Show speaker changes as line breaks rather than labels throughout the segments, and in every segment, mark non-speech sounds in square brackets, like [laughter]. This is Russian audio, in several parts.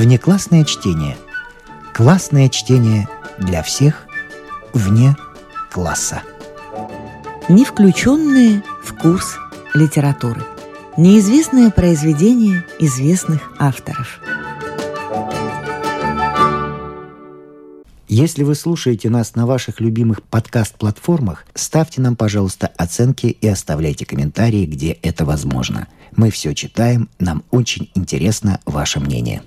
Внеклассное чтение. Классное чтение для всех вне класса.
Не включенные в курс литературы. Неизвестное произведение известных авторов.
Если вы слушаете нас на ваших любимых подкаст-платформах, ставьте нам, пожалуйста, оценки и оставляйте комментарии, где это возможно. Мы все читаем, нам очень интересно ваше мнение.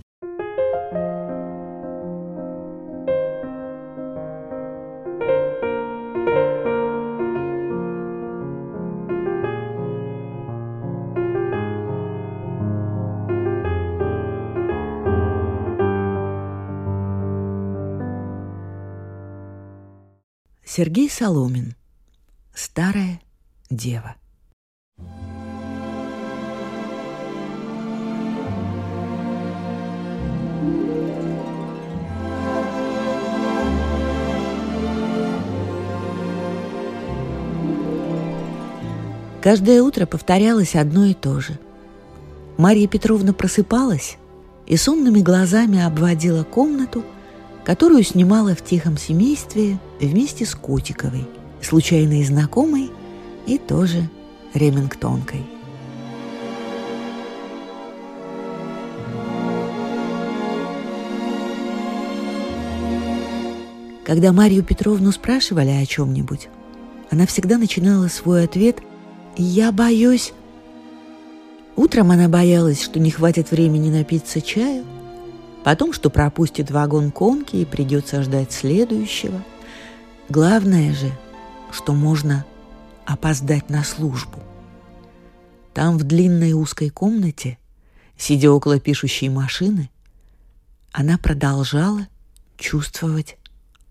Сергей Соломин. Старая дева. Каждое утро повторялось одно и то же. Марья Петровна просыпалась и сонными глазами обводила комнату, которую снимала в тихом семействе вместе с Котиковой, случайной знакомой и тоже ремингтонкой. Когда Марию Петровну спрашивали о чем-нибудь, она всегда начинала свой ответ «Я боюсь». Утром она боялась, что не хватит времени напиться чаю – потом, что пропустит вагон конки и придется ждать следующего. Главное же, что можно опоздать на службу. Там, в длинной узкой комнате, сидя около пишущей машины, она продолжала чувствовать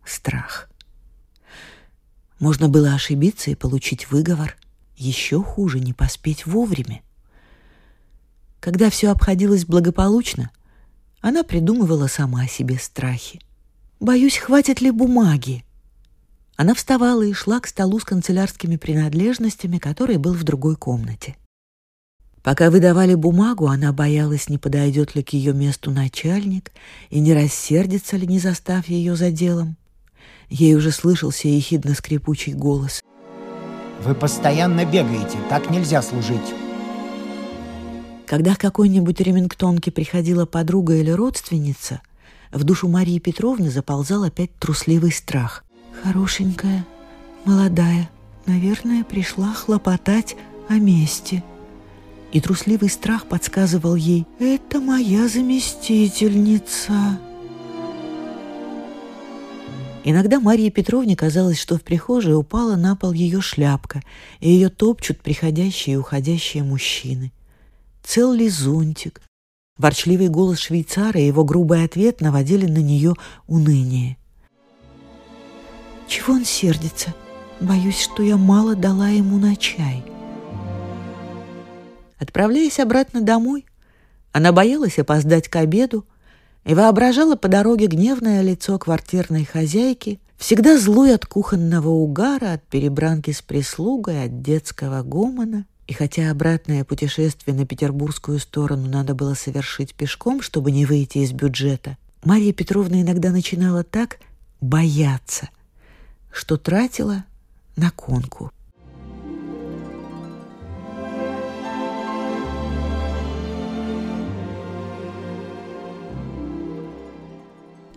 страх. Можно было ошибиться и получить выговор. Еще хуже не поспеть вовремя. Когда все обходилось благополучно – она придумывала сама себе страхи. «Боюсь, хватит ли бумаги?» Она вставала и шла к столу с канцелярскими принадлежностями, который был в другой комнате. Пока выдавали бумагу, она боялась, не подойдет ли к ее месту начальник и не рассердится ли, не застав ее за делом. Ей уже слышался ехидно-скрипучий голос.
«Вы постоянно бегаете, так нельзя служить».
Когда к какой-нибудь ремингтонке приходила подруга или родственница, в душу Марии Петровны заползал опять трусливый страх. «Хорошенькая, молодая, наверное, пришла хлопотать о месте». И трусливый страх подсказывал ей «Это моя заместительница». Иногда Марии Петровне казалось, что в прихожей упала на пол ее шляпка, и ее топчут приходящие и уходящие мужчины – цел ли зонтик. Ворчливый голос швейцара и его грубый ответ наводили на нее уныние. Чего он сердится? Боюсь, что я мало дала ему на чай. Отправляясь обратно домой, она боялась опоздать к обеду и воображала по дороге гневное лицо квартирной хозяйки, всегда злой от кухонного угара, от перебранки с прислугой, от детского гомона. И хотя обратное путешествие на петербургскую сторону надо было совершить пешком, чтобы не выйти из бюджета, Марья Петровна иногда начинала так бояться, что тратила на конку.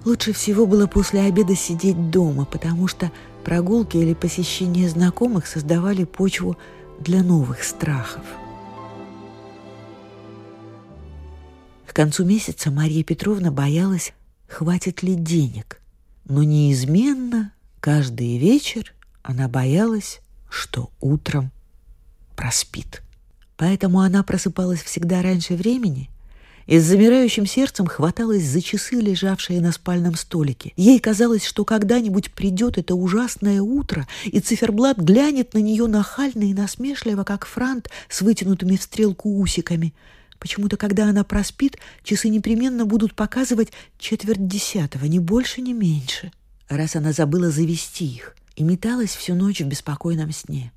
Лучше всего было после обеда сидеть дома, потому что прогулки или посещение знакомых создавали почву для новых страхов. К концу месяца Мария Петровна боялась, хватит ли денег, но неизменно каждый вечер она боялась, что утром проспит. Поэтому она просыпалась всегда раньше времени и с замирающим сердцем хваталась за часы, лежавшие на спальном столике. Ей казалось, что когда-нибудь придет это ужасное утро, и циферблат глянет на нее нахально и насмешливо, как франт с вытянутыми в стрелку усиками. Почему-то, когда она проспит, часы непременно будут показывать четверть десятого, ни больше, ни меньше. Раз она забыла завести их и металась всю ночь в беспокойном сне.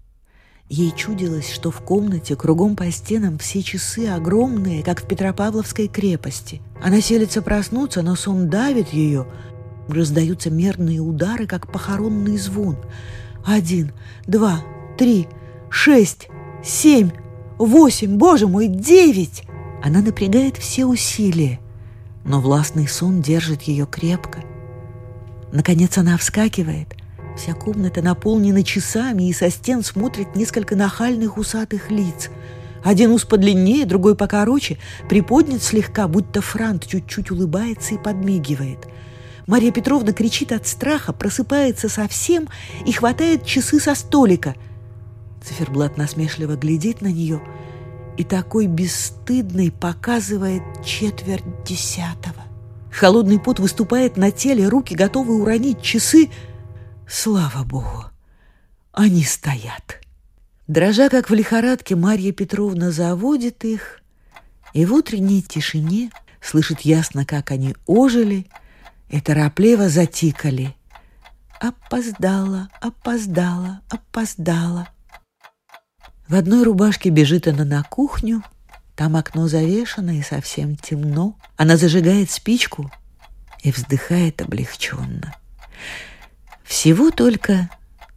Ей чудилось, что в комнате кругом по стенам все часы огромные, как в Петропавловской крепости. Она селится проснуться, но сон давит ее. Раздаются мерные удары, как похоронный звон. Один, два, три, шесть, семь, восемь, боже мой, девять! Она напрягает все усилия, но властный сон держит ее крепко. Наконец она вскакивает, Вся комната наполнена часами, и со стен смотрят несколько нахальных усатых лиц. Один ус подлиннее, другой покороче, приподнят слегка, будто франт чуть-чуть улыбается и подмигивает. Мария Петровна кричит от страха, просыпается совсем и хватает часы со столика. Циферблат насмешливо глядит на нее и такой бесстыдный показывает четверть десятого. Холодный пот выступает на теле, руки готовы уронить часы — Слава Богу, они стоят. Дрожа, как в лихорадке, Марья Петровна заводит их, и в утренней тишине слышит ясно, как они ожили и торопливо затикали. Опоздала, опоздала, опоздала. В одной рубашке бежит она на кухню, там окно завешено и совсем темно. Она зажигает спичку и вздыхает облегченно. Всего только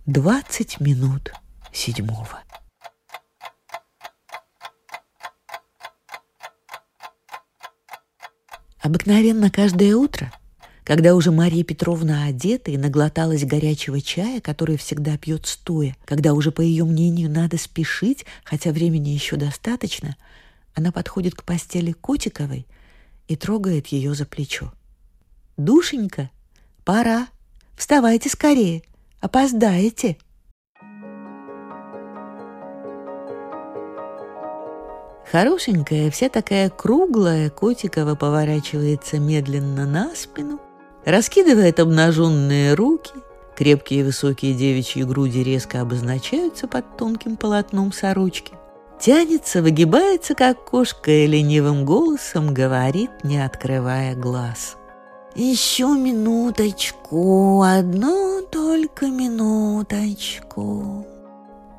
двадцать минут седьмого. Обыкновенно каждое утро, когда уже Мария Петровна одета и наглоталась горячего чая, который всегда пьет стоя, когда уже, по ее мнению, надо спешить, хотя времени еще достаточно, она подходит к постели Котиковой и трогает ее за плечо. «Душенька, пора!» Вставайте скорее, опоздаете!» Хорошенькая, вся такая круглая, Котикова поворачивается медленно на спину, раскидывает обнаженные руки, крепкие высокие девичьи груди резко обозначаются под тонким полотном сорочки, тянется, выгибается, как кошка, и ленивым голосом говорит, не открывая глаз – еще минуточку, одну только минуточку.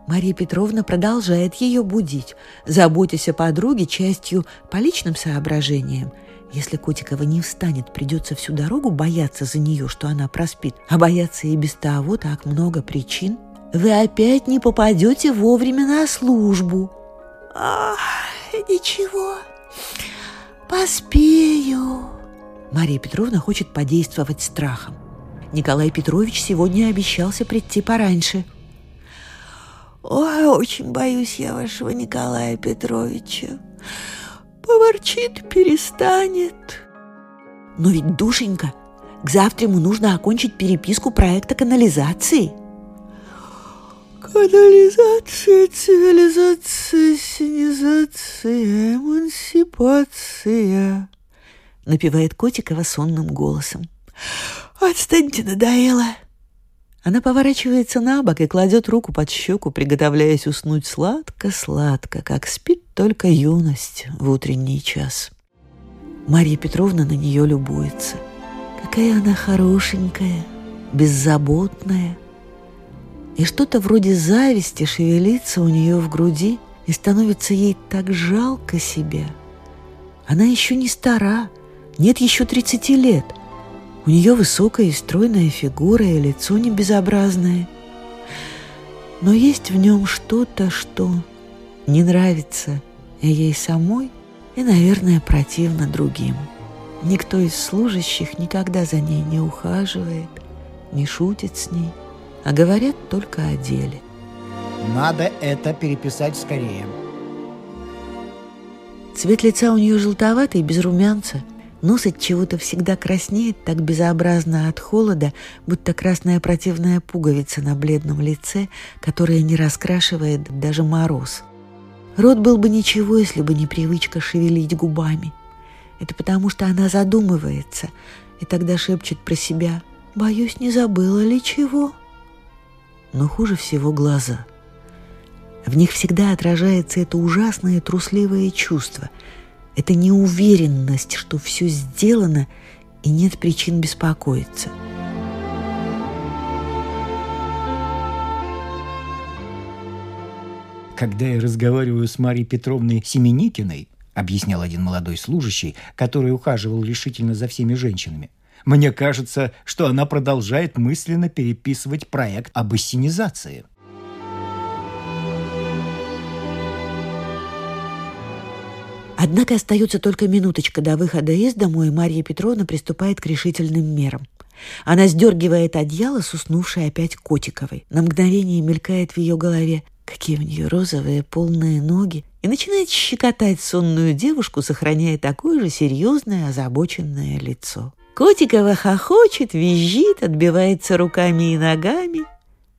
Мария Петровна продолжает ее будить, заботясь о подруге частью по личным соображениям. Если Котикова не встанет, придется всю дорогу бояться за нее, что она проспит. А бояться и без того так много причин. Вы опять не попадете вовремя на службу. Ах, ничего, поспею. Мария Петровна хочет подействовать страхом. Николай Петрович сегодня обещался прийти пораньше. «Ой, очень боюсь я вашего Николая Петровича. Поворчит, перестанет». «Но ведь, душенька, к завтра ему нужно окончить переписку проекта канализации». Канализация, цивилизация, синизация, эмансипация напевает Котикова сонным голосом. «Отстаньте, надоело!» Она поворачивается на бок и кладет руку под щеку, приготовляясь уснуть сладко-сладко, как спит только юность в утренний час. Марья Петровна на нее любуется. Какая она хорошенькая, беззаботная. И что-то вроде зависти шевелится у нее в груди, и становится ей так жалко себя. Она еще не стара, нет еще тридцати лет. У нее высокая и стройная фигура и лицо не безобразное. Но есть в нем что-то, что не нравится ей самой и, наверное, противно другим. Никто из служащих никогда за ней не ухаживает, не шутит с ней, а говорят только о деле.
Надо это переписать скорее.
Цвет лица у нее желтоватый, без румянца – Нос от чего-то всегда краснеет так безобразно от холода, будто красная противная пуговица на бледном лице, которая не раскрашивает даже мороз. Рот был бы ничего, если бы не привычка шевелить губами. Это потому, что она задумывается и тогда шепчет про себя «Боюсь, не забыла ли чего?» Но хуже всего глаза. В них всегда отражается это ужасное трусливое чувство – это неуверенность, что все сделано и нет причин беспокоиться.
Когда я разговариваю с Марией Петровной Семеникиной, объяснял один молодой служащий, который ухаживал решительно за всеми женщинами, мне кажется, что она продолжает мысленно переписывать проект об ассенизации.
Однако остается только минуточка до выхода из дому, и Марья Петровна приступает к решительным мерам. Она сдергивает одеяло с уснувшей опять Котиковой. На мгновение мелькает в ее голове, какие у нее розовые полные ноги, и начинает щекотать сонную девушку, сохраняя такое же серьезное озабоченное лицо. Котикова хохочет, визжит, отбивается руками и ногами.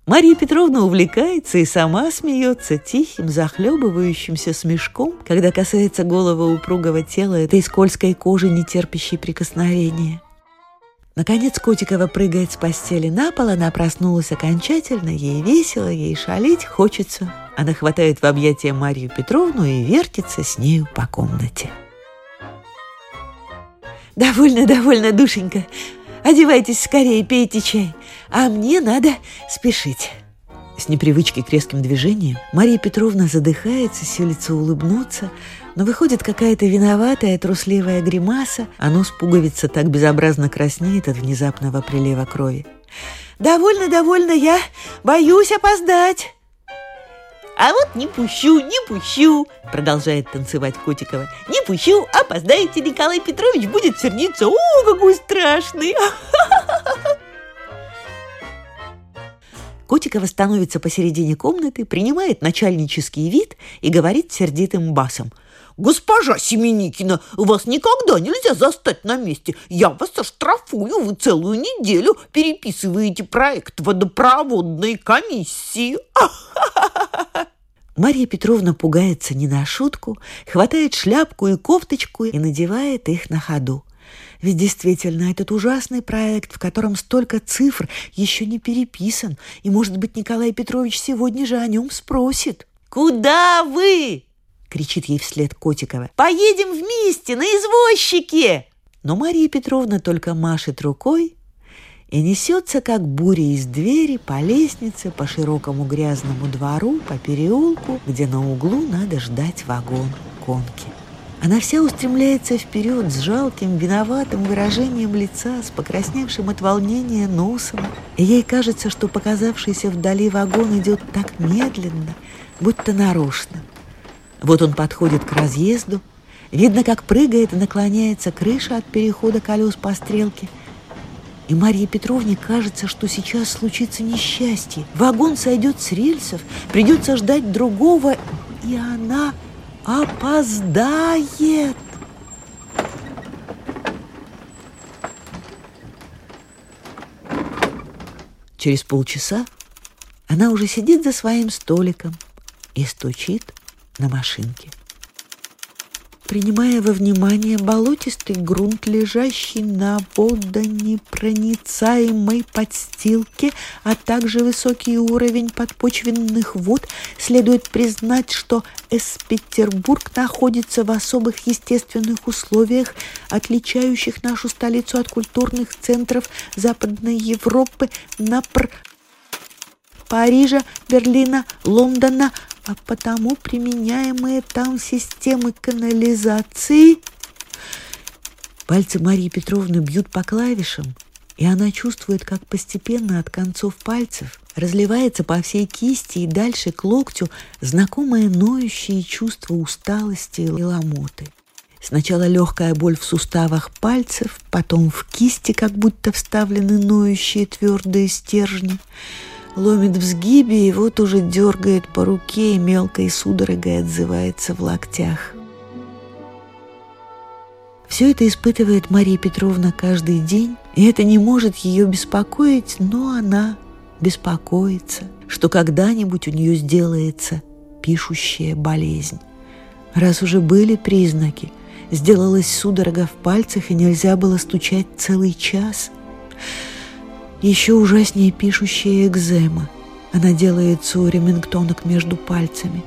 Мария Петровна увлекается и сама смеется тихим, захлебывающимся смешком, когда касается головы упругого тела этой скользкой кожи, не терпящей прикосновения. Наконец Котикова прыгает с постели на пол, она проснулась окончательно, ей весело, ей шалить хочется. Она хватает в объятия Марию Петровну и вертится с нею по комнате. «Довольно, довольно, душенька. Одевайтесь скорее, пейте чай. А мне надо спешить». С непривычки к резким движениям Мария Петровна задыхается, силится улыбнуться, но выходит какая-то виноватая, трусливая гримаса, а нос пуговица так безобразно краснеет от внезапного прилива крови. «Довольно, довольно, я боюсь опоздать!» «А вот не пущу, не пущу!» Продолжает танцевать Котикова. «Не пущу, опоздаете, Николай Петрович будет сердиться. О, какой страшный!» [laughs] Котикова становится посередине комнаты, принимает начальнический вид и говорит сердитым басом. «Госпожа Семеникина, вас никогда нельзя застать на месте. Я вас оштрафую, вы целую неделю переписываете проект водопроводной комиссии». Марья Петровна пугается не на шутку, хватает шляпку и кофточку и надевает их на ходу. Ведь действительно, этот ужасный проект, в котором столько цифр, еще не переписан, и, может быть, Николай Петрович сегодня же о нем спросит. «Куда вы?» — кричит ей вслед Котикова. «Поедем вместе, на извозчике!» Но Мария Петровна только машет рукой и несется, как буря из двери, по лестнице, по широкому грязному двору, по переулку, где на углу надо ждать вагон конки. Она вся устремляется вперед с жалким, виноватым выражением лица, с покрасневшим от волнения носом. И ей кажется, что показавшийся вдали вагон идет так медленно, будто нарочно. Вот он подходит к разъезду. Видно, как прыгает и наклоняется крыша от перехода колес по стрелке – и Марье Петровне кажется, что сейчас случится несчастье. Вагон сойдет с рельсов, придется ждать другого, и она опоздает. Через полчаса она уже сидит за своим столиком и стучит на машинке принимая во внимание болотистый грунт, лежащий на водонепроницаемой подстилке, а также высокий уровень подпочвенных вод, следует признать, что Эс-Петербург находится в особых естественных условиях, отличающих нашу столицу от культурных центров Западной Европы на пр Парижа, Берлина, Лондона, а потому применяемые там системы канализации... Пальцы Марии Петровны бьют по клавишам, и она чувствует, как постепенно от концов пальцев разливается по всей кисти и дальше к локтю знакомое ноющее чувство усталости и ломоты. Сначала легкая боль в суставах пальцев, потом в кисти как будто вставлены ноющие твердые стержни – ломит в сгибе и вот уже дергает по руке и мелкой судорогой отзывается в локтях. Все это испытывает Мария Петровна каждый день, и это не может ее беспокоить, но она беспокоится, что когда-нибудь у нее сделается пишущая болезнь. Раз уже были признаки, сделалась судорога в пальцах, и нельзя было стучать целый час – еще ужаснее пишущая экзема. Она делается у ремингтонок между пальцами.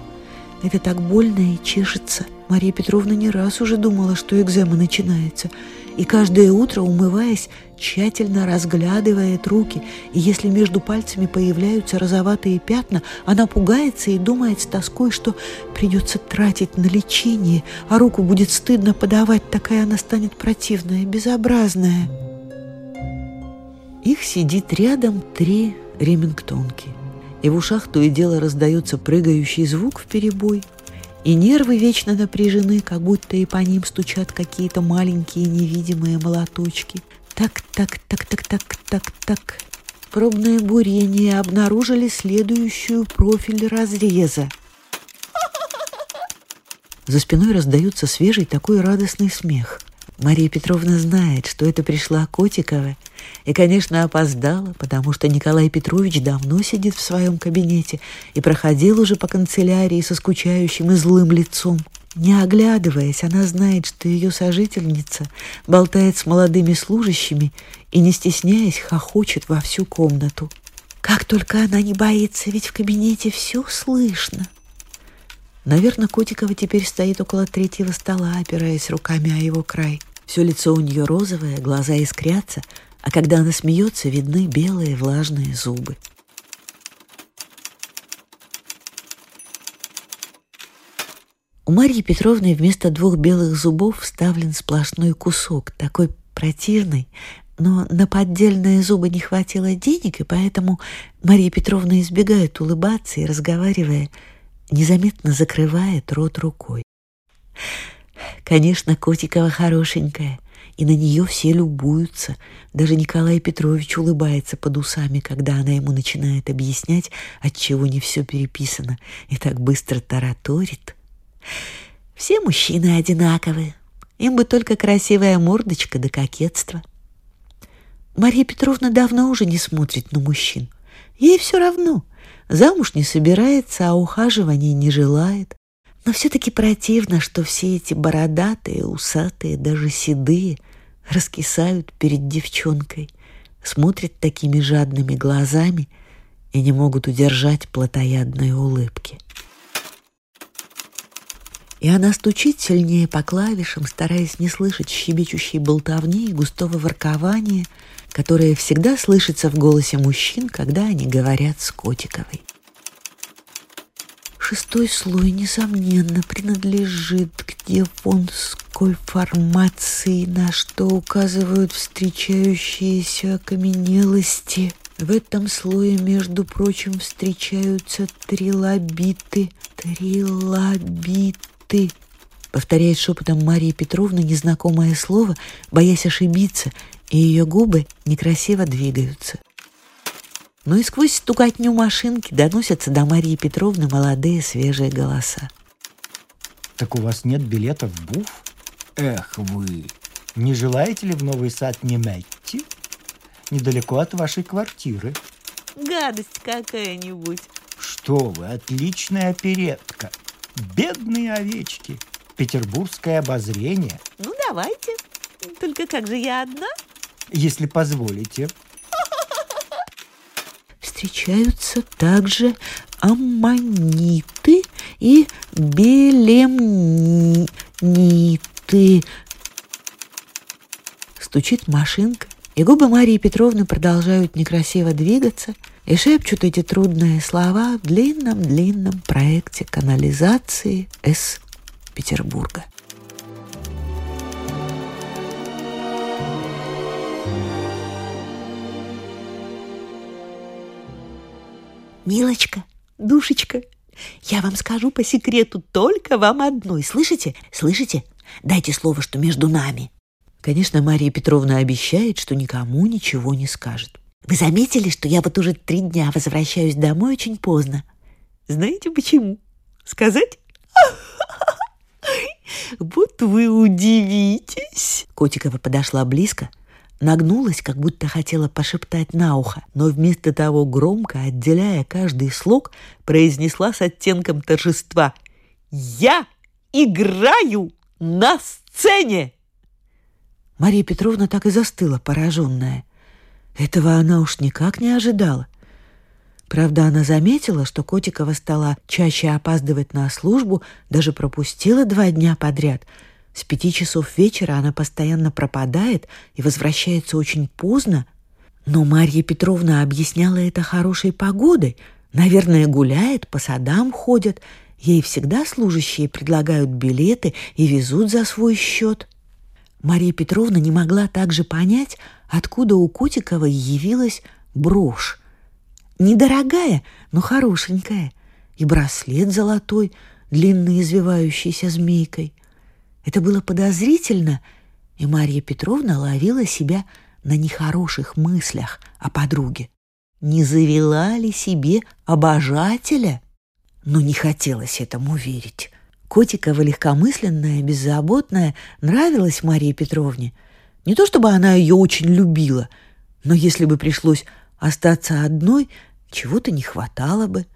Это так больно и чешется. Мария Петровна не раз уже думала, что экзема начинается. и каждое утро, умываясь, тщательно разглядывает руки, и если между пальцами появляются розоватые пятна, она пугается и думает с тоской, что придется тратить на лечение, а руку будет стыдно подавать, такая она станет противная, безобразная. Их сидит рядом три ремингтонки, и в ушах то и дело раздается прыгающий звук в перебой – и нервы вечно напряжены, как будто и по ним стучат какие-то маленькие невидимые молоточки. Так, так, так, так, так, так, так. Пробное бурение обнаружили следующую профиль разреза. За спиной раздается свежий такой радостный смех. Мария Петровна знает, что это пришла Котикова, и, конечно, опоздала, потому что Николай Петрович давно сидит в своем кабинете и проходил уже по канцелярии со скучающим и злым лицом. Не оглядываясь, она знает, что ее сожительница болтает с молодыми служащими и, не стесняясь, хохочет во всю комнату. Как только она не боится, ведь в кабинете все слышно. Наверное, Котикова теперь стоит около третьего стола, опираясь руками о его край. Все лицо у нее розовое, глаза искрятся, а когда она смеется, видны белые влажные зубы. У Марьи Петровны вместо двух белых зубов вставлен сплошной кусок, такой противный, но на поддельные зубы не хватило денег, и поэтому Мария Петровна избегает улыбаться и, разговаривая, незаметно закрывает рот рукой. Конечно, Котикова хорошенькая, и на нее все любуются. Даже Николай Петрович улыбается под усами, когда она ему начинает объяснять, отчего не все переписано, и так быстро тараторит. Все мужчины одинаковые. Им бы только красивая мордочка да кокетство. Марья Петровна давно уже не смотрит на мужчин. Ей все равно — Замуж не собирается, а ухаживания не желает. Но все-таки противно, что все эти бородатые, усатые, даже седые раскисают перед девчонкой, смотрят такими жадными глазами и не могут удержать плотоядной улыбки. И она стучит сильнее по клавишам, стараясь не слышать щебечущей болтовни и густого воркования — которое всегда слышится в голосе мужчин, когда они говорят с Котиковой. Шестой слой, несомненно, принадлежит к девонской формации, на что указывают встречающиеся окаменелости. В этом слое, между прочим, встречаются трилобиты. Трилобиты. Повторяет шепотом Мария Петровна незнакомое слово, боясь ошибиться, и ее губы некрасиво двигаются. Но и сквозь стукотню машинки доносятся до Марии Петровны молодые свежие голоса.
Так у вас нет билета в БУФ? Эх вы! Не желаете ли в Новый сад Неметти? Недалеко от вашей квартиры.
Гадость какая-нибудь.
Что вы, отличная оперетка. Бедные овечки. Петербургское обозрение.
Ну, давайте. Только как же я одна?
Если позволите.
Встречаются также аммониты и белемниты. Стучит машинка, и губы Марии Петровны продолжают некрасиво двигаться и шепчут эти трудные слова в длинном-длинном проекте канализации С. Петербурга. Милочка, душечка, я вам скажу по секрету только вам одной. Слышите? Слышите? Дайте слово, что между нами. Конечно, Мария Петровна обещает, что никому ничего не скажет. Вы заметили, что я вот уже три дня возвращаюсь домой очень поздно? Знаете почему? Сказать? [laughs] Вот вы удивитесь. Котикова подошла близко, нагнулась, как будто хотела пошептать на ухо, но вместо того громко, отделяя каждый слог, произнесла с оттенком торжества «Я играю на сцене!» Мария Петровна так и застыла, пораженная. Этого она уж никак не ожидала. Правда, она заметила, что Котикова стала чаще опаздывать на службу, даже пропустила два дня подряд. С пяти часов вечера она постоянно пропадает и возвращается очень поздно. Но Марья Петровна объясняла это хорошей погодой. Наверное, гуляет, по садам ходят. Ей всегда служащие предлагают билеты и везут за свой счет. Мария Петровна не могла также понять, откуда у Котиковой явилась брошь. Недорогая, но хорошенькая. И браслет золотой, длинный извивающийся змейкой. Это было подозрительно, и Марья Петровна ловила себя на нехороших мыслях о подруге. Не завела ли себе обожателя? Но не хотелось этому верить. Котикова легкомысленная, беззаботная нравилась Марии Петровне. Не то чтобы она ее очень любила, но если бы пришлось остаться одной, чего-то не хватало бы.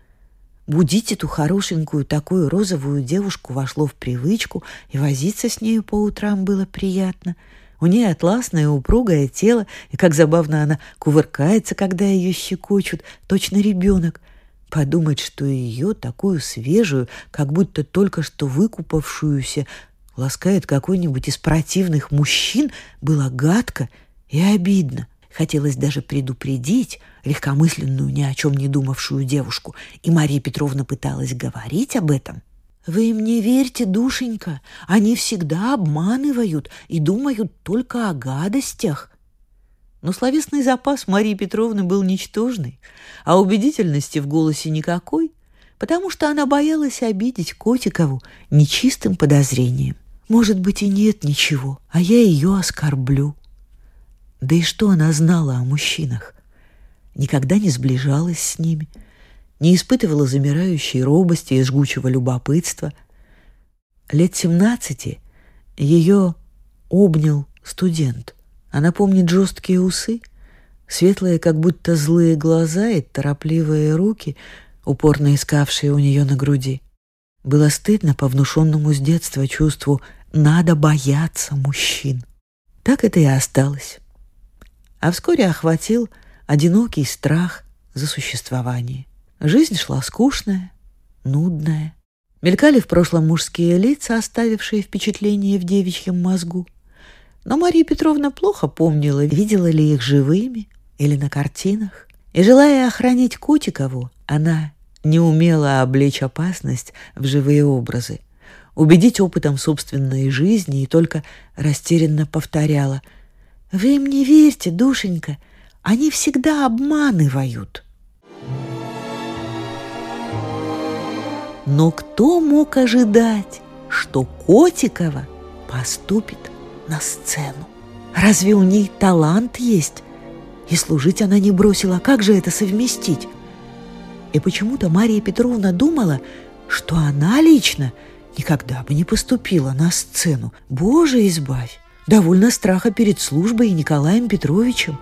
Будить эту хорошенькую такую розовую девушку вошло в привычку, и возиться с нею по утрам было приятно. У нее атласное упругое тело, и как забавно она кувыркается, когда ее щекочут, точно ребенок. Подумать, что ее, такую свежую, как будто только что выкупавшуюся, ласкает какой-нибудь из противных мужчин, было гадко и обидно. Хотелось даже предупредить легкомысленную, ни о чем не думавшую девушку, и Мария Петровна пыталась говорить об этом. «Вы им не верьте, душенька, они всегда обманывают и думают только о гадостях», но словесный запас Марии Петровны был ничтожный, а убедительности в голосе никакой, потому что она боялась обидеть Котикову нечистым подозрением. Может быть, и нет ничего, а я ее оскорблю. Да и что она знала о мужчинах? Никогда не сближалась с ними, не испытывала замирающей робости и жгучего любопытства. Лет семнадцати ее обнял студент – она помнит жесткие усы, светлые, как будто злые глаза и торопливые руки, упорно искавшие у нее на груди. Было стыдно по внушенному с детства чувству «надо бояться мужчин». Так это и осталось. А вскоре охватил одинокий страх за существование. Жизнь шла скучная, нудная. Мелькали в прошлом мужские лица, оставившие впечатление в девичьем мозгу – но Мария Петровна плохо помнила, видела ли их живыми или на картинах. И, желая охранить Котикову, она не умела облечь опасность в живые образы, убедить опытом собственной жизни и только растерянно повторяла «Вы им не верьте, душенька, они всегда обманывают». Но кто мог ожидать, что Котикова поступит на сцену. Разве у ней талант есть? И служить она не бросила. Как же это совместить? И почему-то Мария Петровна думала, что она лично никогда бы не поступила на сцену. Боже, избавь! Довольно страха перед службой и Николаем Петровичем.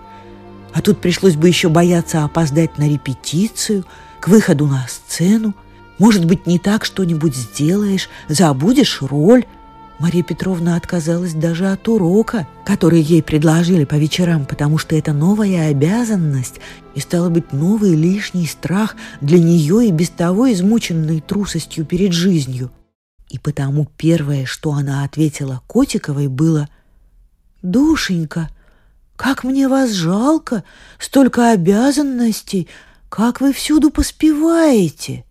А тут пришлось бы еще бояться опоздать на репетицию, к выходу на сцену. Может быть, не так что-нибудь сделаешь, забудешь роль, Мария Петровна отказалась даже от урока, который ей предложили по вечерам, потому что это новая обязанность и стало быть новый лишний страх для нее и без того измученной трусостью перед жизнью. И потому первое, что она ответила Котиковой, было «Душенька, как мне вас жалко, столько обязанностей, как вы всюду поспеваете!»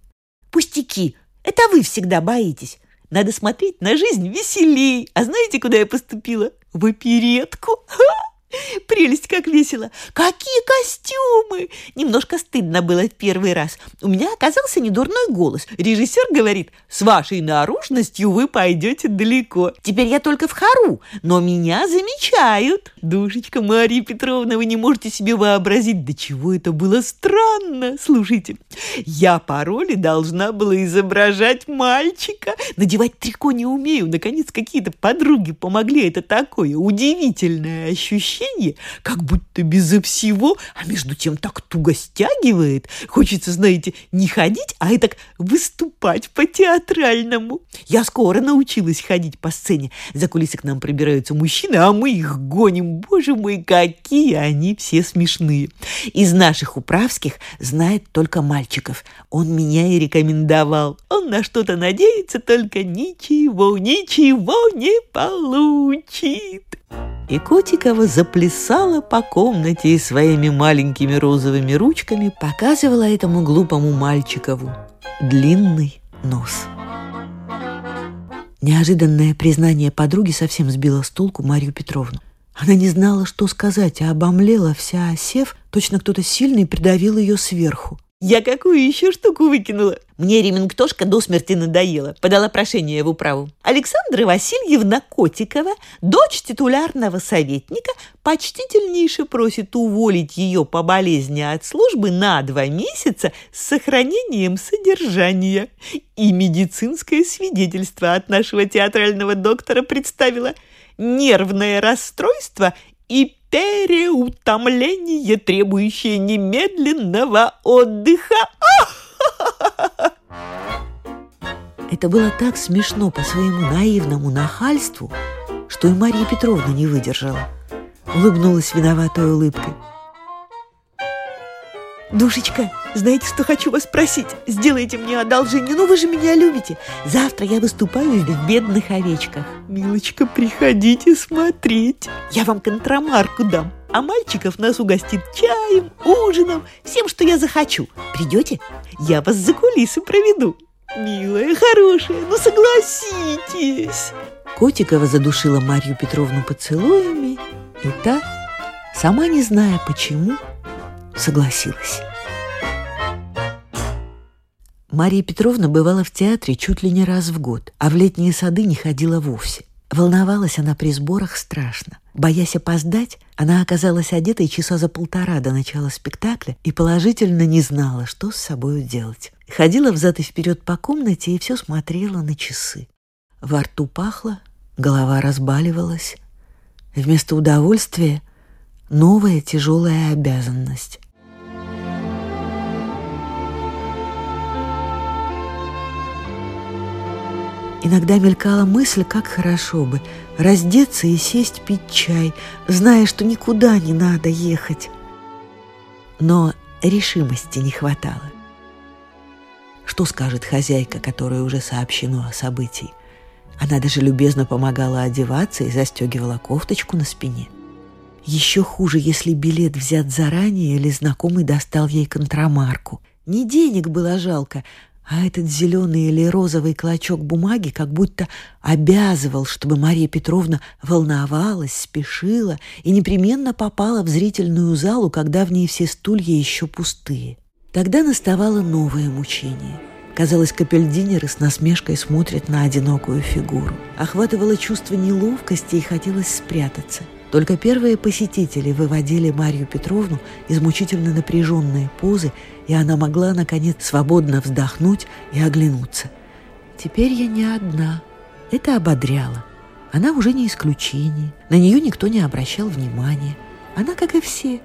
«Пустяки, это вы всегда боитесь. Надо смотреть на жизнь веселей. А знаете, куда я поступила? В оперетку. Ха! [laughs] Прелесть, как весело! Какие костюмы! Немножко стыдно было в первый раз. У меня оказался недурной голос. Режиссер говорит, с вашей наружностью вы пойдете далеко. Теперь я только в хору, но меня замечают. Душечка Мария Петровна, вы не можете себе вообразить, до чего это было странно. Слушайте, я по роли должна была изображать мальчика. Надевать трико не умею. Наконец, какие-то подруги помогли. Это такое удивительное ощущение
сиденье, как будто безо всего, а между тем так туго стягивает. Хочется, знаете, не ходить, а и так выступать по-театральному. Я скоро научилась ходить по сцене. За кулисы к нам пробираются мужчины, а мы их гоним. Боже мой, какие они все смешные. Из наших управских знает только мальчиков. Он меня и рекомендовал. Он на что-то надеется, только ничего, ничего не получит. И Котикова заплясала по комнате и своими маленькими розовыми ручками показывала этому глупому мальчикову длинный нос. Неожиданное признание подруги совсем сбило с толку Марию Петровну. Она не знала, что сказать, а обомлела вся осев, точно кто-то сильный придавил ее сверху. Я какую еще штуку выкинула? Мне ремингтошка до смерти надоела. Подала прошение в управу. Александра Васильевна Котикова, дочь титулярного советника, почтительнейше просит уволить ее по болезни от службы на два месяца с сохранением содержания. И медицинское свидетельство от нашего театрального доктора представила нервное расстройство и переутомление, требующее немедленного отдыха. [laughs] Это было так смешно по своему наивному нахальству, что и Мария Петровна не выдержала. Улыбнулась виноватой улыбкой. Душечка, знаете, что хочу вас спросить? Сделайте мне одолжение, ну вы же меня любите. Завтра я выступаю в «Бедных овечках». Милочка, приходите смотреть. Я вам контрамарку дам, а мальчиков нас угостит чаем, ужином, всем, что я захочу. Придете? Я вас за кулисы проведу. Милая, хорошая, ну согласитесь. Котикова задушила Марью Петровну поцелуями, и та, сама не зная почему, согласилась. Мария Петровна бывала в театре чуть ли не раз в год, а в летние сады не ходила вовсе. Волновалась она при сборах страшно. Боясь опоздать, она оказалась одетой часа за полтора до начала спектакля и положительно не знала, что с собой делать. Ходила взад и вперед по комнате и все смотрела на часы. Во рту пахло, голова разбаливалась. Вместо удовольствия новая тяжелая обязанность. Иногда мелькала мысль, как хорошо бы раздеться и сесть пить чай, зная, что никуда не надо ехать. Но решимости не хватало. Что скажет хозяйка, которой уже сообщено о событии? Она даже любезно помогала одеваться и застегивала кофточку на спине. Еще хуже, если билет взят заранее или знакомый достал ей контрамарку. Не денег было жалко, а этот зеленый или розовый клочок бумаги как будто обязывал, чтобы Мария Петровна волновалась, спешила и непременно попала в зрительную залу, когда в ней все стулья еще пустые. Тогда наставало новое мучение. Казалось, капельдинеры с насмешкой смотрят на одинокую фигуру. Охватывало чувство неловкости и хотелось спрятаться – только первые посетители выводили Марию Петровну из мучительно напряженной позы, и она могла, наконец, свободно вздохнуть и оглянуться. «Теперь я не одна». Это ободряло. Она уже не исключение. На нее никто не обращал внимания. Она, как и все.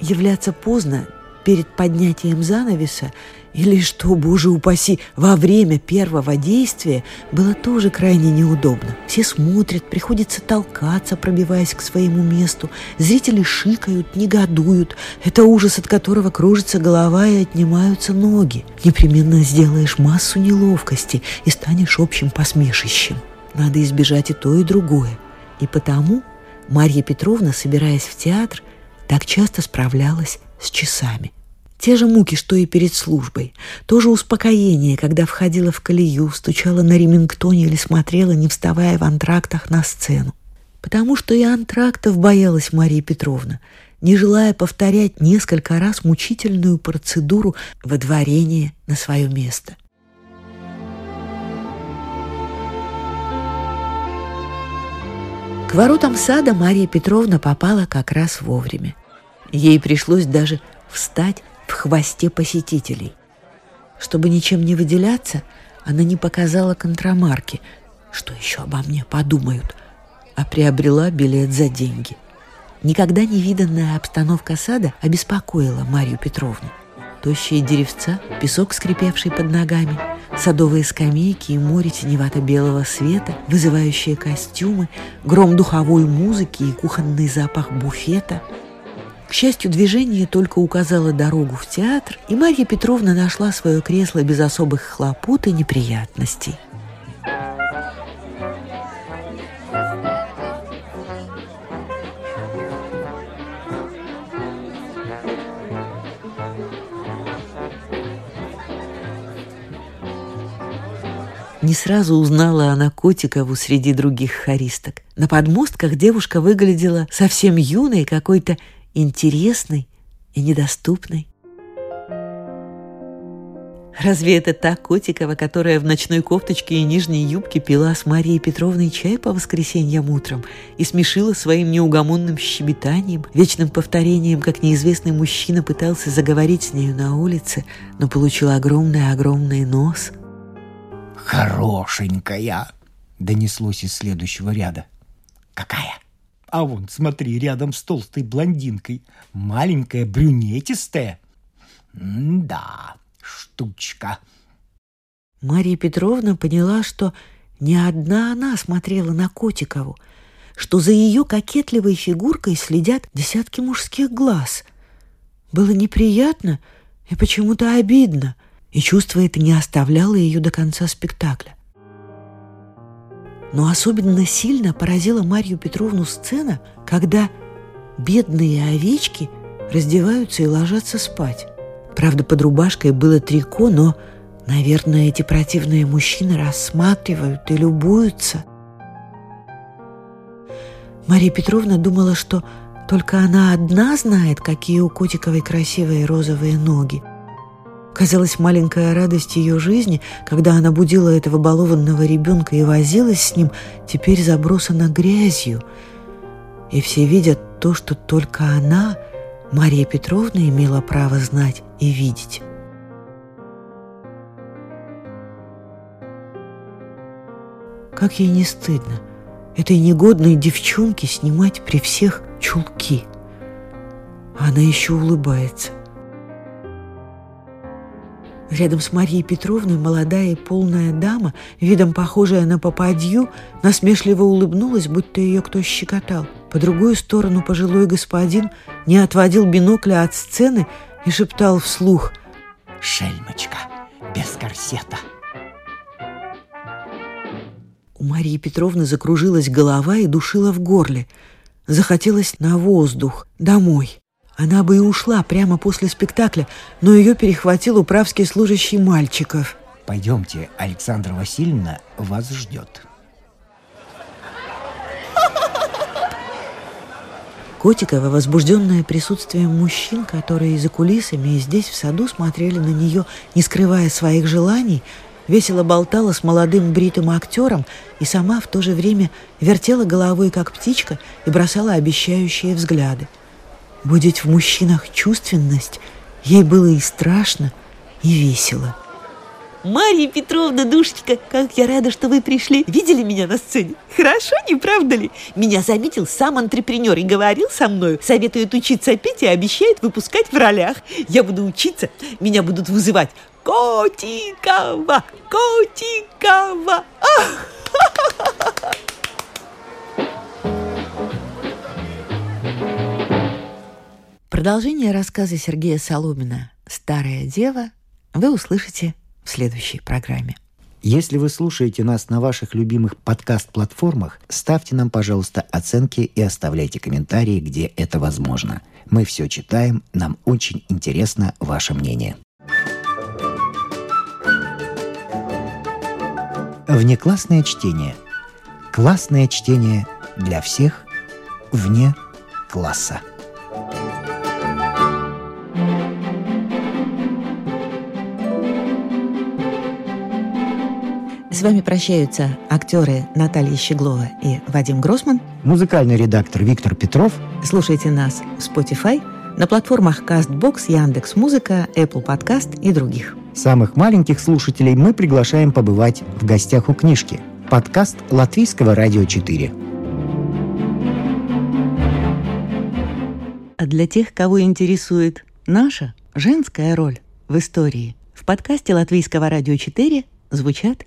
Являться поздно перед поднятием занавеса или, что, боже упаси, во время первого действия было тоже крайне неудобно. Все смотрят, приходится толкаться, пробиваясь к своему месту. Зрители шикают, негодуют. Это ужас, от которого кружится голова и отнимаются ноги. Непременно сделаешь массу неловкости и станешь общим посмешищем. Надо избежать и то, и другое. И потому Марья Петровна, собираясь в театр, так часто справлялась с часами – те же муки, что и перед службой. То же успокоение, когда входила в колею, стучала на ремингтоне или смотрела, не вставая в антрактах на сцену. Потому что и антрактов боялась Мария Петровна, не желая повторять несколько раз мучительную процедуру водворения на свое место. К воротам сада Мария Петровна попала как раз вовремя. Ей пришлось даже встать в хвосте посетителей. Чтобы ничем не выделяться, она не показала контрамарки. Что еще обо мне подумают? а приобрела билет за деньги. Никогда не виданная обстановка сада обеспокоила Марию Петровну. Тощие деревца, песок, скрипевший под ногами, садовые скамейки и море теневато-белого света, вызывающие костюмы, гром духовой музыки и кухонный запах буфета. К счастью, движение только указало дорогу в театр, и Марья Петровна нашла свое кресло без особых хлопот и неприятностей. Не сразу узнала она Котикову среди других хористок. На подмостках девушка выглядела совсем юной, какой-то интересной и недоступной. Разве это та Котикова, которая в ночной кофточке и нижней юбке пила с Марией Петровной чай по воскресеньям утром и смешила своим неугомонным щебетанием, вечным повторением, как неизвестный мужчина пытался заговорить с нею на улице, но получил огромный-огромный нос –
«Хорошенькая!» — донеслось из следующего ряда. «Какая?» «А вон, смотри, рядом с толстой блондинкой. Маленькая, брюнетистая». «Да, штучка».
Мария Петровна поняла, что не одна она смотрела на Котикову, что за ее кокетливой фигуркой следят десятки мужских глаз. Было неприятно и почему-то обидно — и чувство это не оставляло ее до конца спектакля. Но особенно сильно поразила Марью Петровну сцена, когда бедные овечки раздеваются и ложатся спать. Правда, под рубашкой было трико, но, наверное, эти противные мужчины рассматривают и любуются. Мария Петровна думала, что только она одна знает, какие у Котиковой красивые розовые ноги – Казалось, маленькая радость ее жизни, когда она будила этого балованного ребенка и возилась с ним, теперь забросана грязью. И все видят то, что только она, Мария Петровна, имела право знать и видеть. Как ей не стыдно этой негодной девчонке снимать при всех чулки. Она еще улыбается. Рядом с Марией Петровной молодая и полная дама, видом похожая на попадью, насмешливо улыбнулась, будто ее кто щекотал. По другую сторону пожилой господин не отводил бинокля от сцены и шептал вслух
«Шельмочка, без корсета!»
У Марии Петровны закружилась голова и душила в горле. Захотелось на воздух, домой. Она бы и ушла прямо после спектакля, но ее перехватил управский служащий мальчиков.
Пойдемте, Александра Васильевна вас ждет.
Котикова, возбужденная присутствием мужчин, которые за кулисами и здесь в саду смотрели на нее, не скрывая своих желаний, весело болтала с молодым бритым актером и сама в то же время вертела головой, как птичка, и бросала обещающие взгляды – Будить в мужчинах чувственность ей было и страшно, и весело.
Марья Петровна, душечка, как я рада, что вы пришли. Видели меня на сцене? Хорошо, не правда ли? Меня заметил сам антрепренер и говорил со мной, советует учиться петь и обещает выпускать в ролях. Я буду учиться, меня будут вызывать Котикова, Котикова. Ах! [laughs]
Продолжение рассказа Сергея Соломина «Старая дева» вы услышите в следующей программе.
Если вы слушаете нас на ваших любимых подкаст-платформах, ставьте нам, пожалуйста, оценки и оставляйте комментарии, где это возможно. Мы все читаем, нам очень интересно ваше мнение. Внеклассное чтение. Классное чтение для всех вне класса.
С вами прощаются актеры Наталья Щеглова и Вадим Гросман.
Музыкальный редактор Виктор Петров.
Слушайте нас в Spotify, на платформах CastBox, Яндекс.Музыка, Apple Podcast и других.
Самых маленьких слушателей мы приглашаем побывать в гостях у книжки. Подкаст Латвийского радио 4.
А для тех, кого интересует наша женская роль в истории, в подкасте Латвийского радио 4 звучат